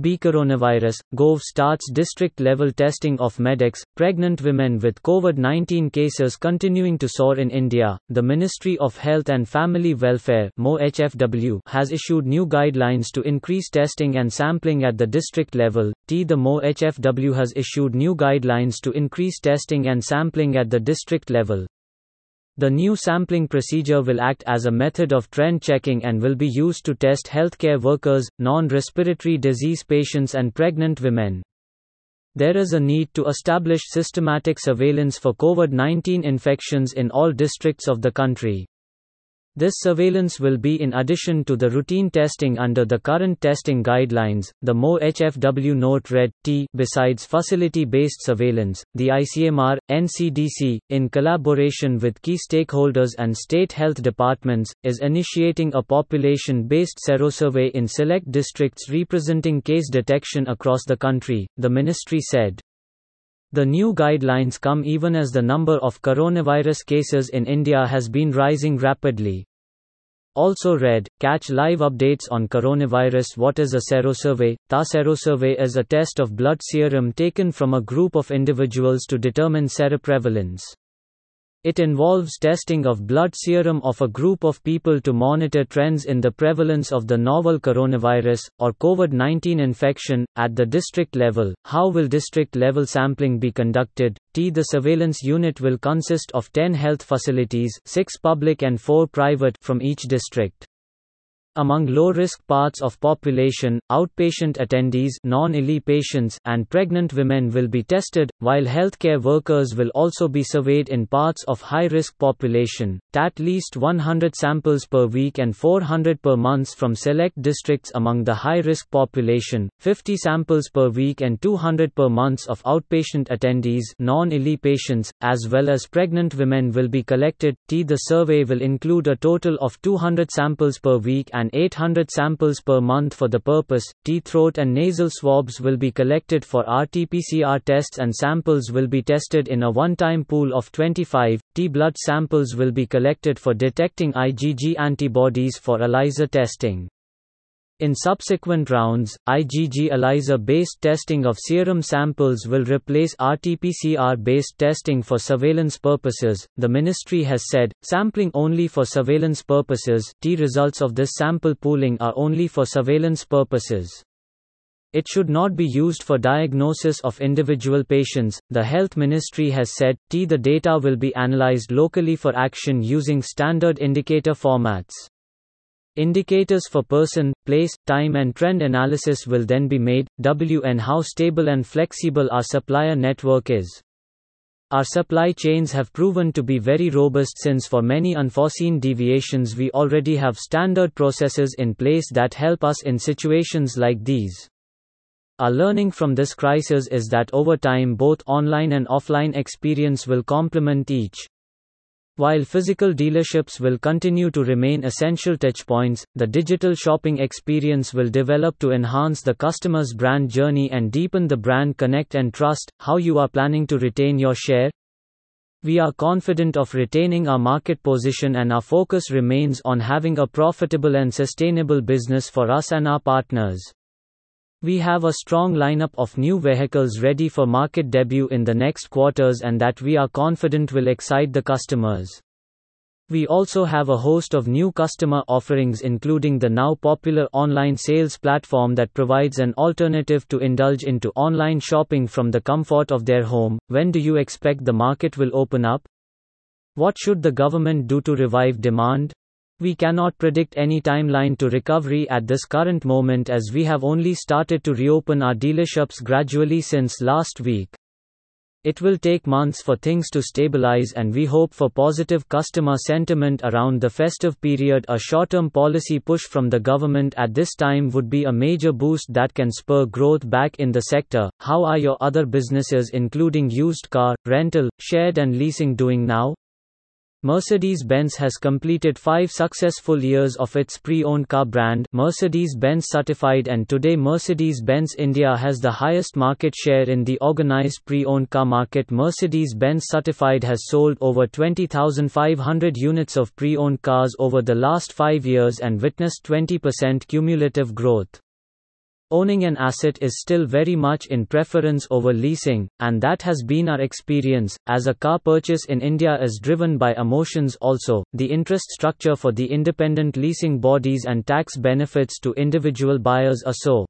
B coronavirus, Gov starts district level testing of medics, pregnant women with COVID 19 cases continuing to soar in India. The Ministry of Health and Family Welfare HFW, has issued new guidelines to increase testing and sampling at the district level. T. The MOHFW has issued new guidelines to increase testing and sampling at the district level. The new sampling procedure will act as a method of trend checking and will be used to test healthcare workers, non respiratory disease patients, and pregnant women. There is a need to establish systematic surveillance for COVID 19 infections in all districts of the country. This surveillance will be in addition to the routine testing under the current testing guidelines. The MO HFW note read T. Besides facility based surveillance, the ICMR, NCDC, in collaboration with key stakeholders and state health departments, is initiating a population based serosurvey in select districts representing case detection across the country, the ministry said. The new guidelines come even as the number of coronavirus cases in India has been rising rapidly. Also read, catch live updates on coronavirus What is a serosurvey? The serosurvey is a test of blood serum taken from a group of individuals to determine seroprevalence. It involves testing of blood serum of a group of people to monitor trends in the prevalence of the novel coronavirus, or COVID 19 infection, at the district level. How will district level sampling be conducted? T. The surveillance unit will consist of 10 health facilities, 6 public and 4 private, from each district. Among low-risk parts of population, outpatient attendees non patients and pregnant women will be tested, while healthcare workers will also be surveyed in parts of high-risk population, at least 100 samples per week and 400 per month from select districts among the high-risk population, 50 samples per week and 200 per month of outpatient attendees non patients, as well as pregnant women will be collected. T. The survey will include a total of 200 samples per week and 800 samples per month for the purpose. T throat and nasal swabs will be collected for RT-PCR tests and samples will be tested in a one-time pool of 25. T blood samples will be collected for detecting IgG antibodies for ELISA testing. In subsequent rounds, IgG ELISA-based testing of serum samples will replace RT-PCR-based testing for surveillance purposes. The ministry has said, sampling only for surveillance purposes. T results of this sample pooling are only for surveillance purposes. It should not be used for diagnosis of individual patients, the health ministry has said. T the data will be analyzed locally for action using standard indicator formats. Indicators for person, place, time and trend analysis will then be made. W and how stable and flexible our supplier network is. Our supply chains have proven to be very robust since for many unforeseen deviations we already have standard processes in place that help us in situations like these. Our learning from this crisis is that over time both online and offline experience will complement each. While physical dealerships will continue to remain essential touchpoints, the digital shopping experience will develop to enhance the customer's brand journey and deepen the brand connect and trust. How you are planning to retain your share? We are confident of retaining our market position and our focus remains on having a profitable and sustainable business for us and our partners. We have a strong lineup of new vehicles ready for market debut in the next quarters and that we are confident will excite the customers. We also have a host of new customer offerings including the now popular online sales platform that provides an alternative to indulge into online shopping from the comfort of their home. When do you expect the market will open up? What should the government do to revive demand? We cannot predict any timeline to recovery at this current moment as we have only started to reopen our dealerships gradually since last week. It will take months for things to stabilize, and we hope for positive customer sentiment around the festive period. A short term policy push from the government at this time would be a major boost that can spur growth back in the sector. How are your other businesses, including used car, rental, shared, and leasing, doing now? Mercedes-Benz has completed five successful years of its pre-owned car brand, Mercedes-Benz Certified and today Mercedes-Benz India has the highest market share in the organized pre-owned car market. Mercedes-Benz Certified has sold over 20,500 units of pre-owned cars over the last five years and witnessed 20% cumulative growth. Owning an asset is still very much in preference over leasing, and that has been our experience. As a car purchase in India is driven by emotions also, the interest structure for the independent leasing bodies and tax benefits to individual buyers are so.